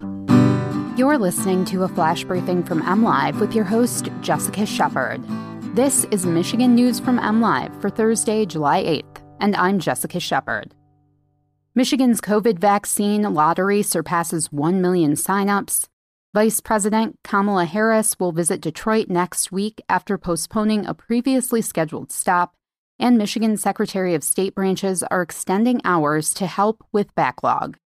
You're listening to a flash briefing from MLive with your host, Jessica Shepard. This is Michigan News from MLive for Thursday, July 8th, and I'm Jessica Shepard. Michigan's COVID vaccine lottery surpasses 1 million signups. Vice President Kamala Harris will visit Detroit next week after postponing a previously scheduled stop, and Michigan Secretary of State branches are extending hours to help with backlog.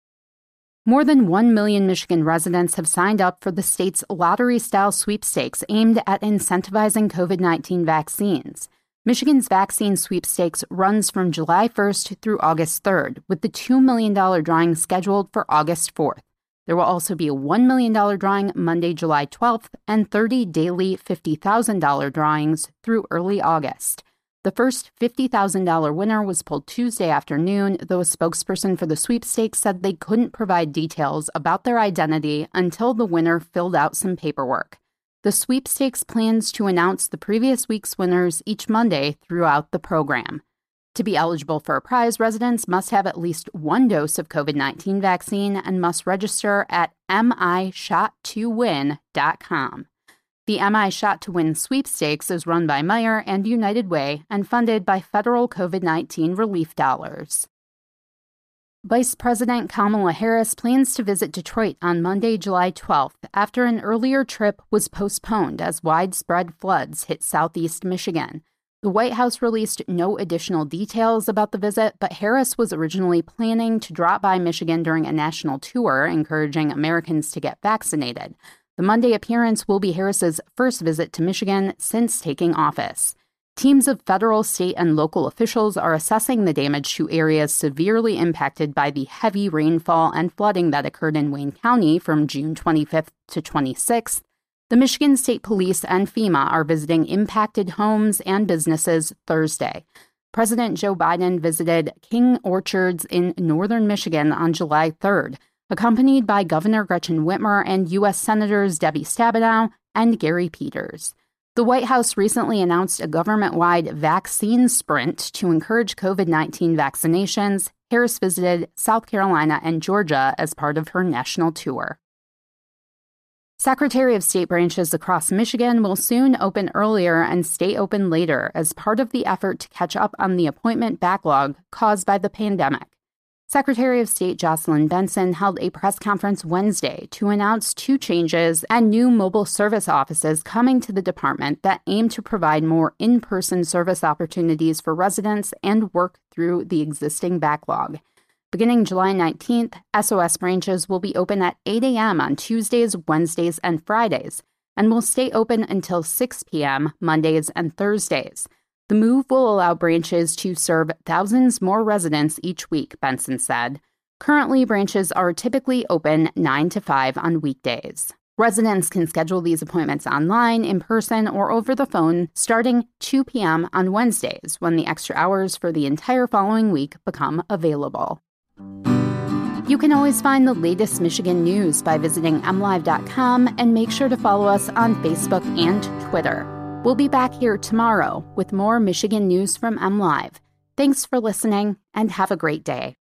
More than 1 million Michigan residents have signed up for the state's lottery style sweepstakes aimed at incentivizing COVID 19 vaccines. Michigan's vaccine sweepstakes runs from July 1st through August 3rd, with the $2 million drawing scheduled for August 4th. There will also be a $1 million drawing Monday, July 12th, and 30 daily $50,000 drawings through early August. The first $50,000 winner was pulled Tuesday afternoon, though a spokesperson for the sweepstakes said they couldn't provide details about their identity until the winner filled out some paperwork. The sweepstakes plans to announce the previous week's winners each Monday throughout the program. To be eligible for a prize, residents must have at least one dose of COVID 19 vaccine and must register at mishot2win.com. The MI Shot to Win sweepstakes is run by Meijer and United Way and funded by federal COVID 19 relief dollars. Vice President Kamala Harris plans to visit Detroit on Monday, July 12th, after an earlier trip was postponed as widespread floods hit southeast Michigan. The White House released no additional details about the visit, but Harris was originally planning to drop by Michigan during a national tour encouraging Americans to get vaccinated. The Monday appearance will be Harris's first visit to Michigan since taking office. Teams of federal, state, and local officials are assessing the damage to areas severely impacted by the heavy rainfall and flooding that occurred in Wayne County from June 25th to 26th. The Michigan State Police and FEMA are visiting impacted homes and businesses Thursday. President Joe Biden visited King Orchards in northern Michigan on July 3rd accompanied by Governor Gretchen Whitmer and U.S. Senators Debbie Stabenow and Gary Peters. The White House recently announced a government wide vaccine sprint to encourage COVID 19 vaccinations. Harris visited South Carolina and Georgia as part of her national tour. Secretary of State branches across Michigan will soon open earlier and stay open later as part of the effort to catch up on the appointment backlog caused by the pandemic. Secretary of State Jocelyn Benson held a press conference Wednesday to announce two changes and new mobile service offices coming to the department that aim to provide more in person service opportunities for residents and work through the existing backlog. Beginning July 19th, SOS branches will be open at 8 a.m. on Tuesdays, Wednesdays, and Fridays, and will stay open until 6 p.m. Mondays and Thursdays. The move will allow branches to serve thousands more residents each week, Benson said. Currently, branches are typically open 9 to 5 on weekdays. Residents can schedule these appointments online, in person, or over the phone starting 2 p.m. on Wednesdays when the extra hours for the entire following week become available. You can always find the latest Michigan news by visiting mlive.com and make sure to follow us on Facebook and Twitter. We'll be back here tomorrow with more Michigan news from MLive. Thanks for listening and have a great day.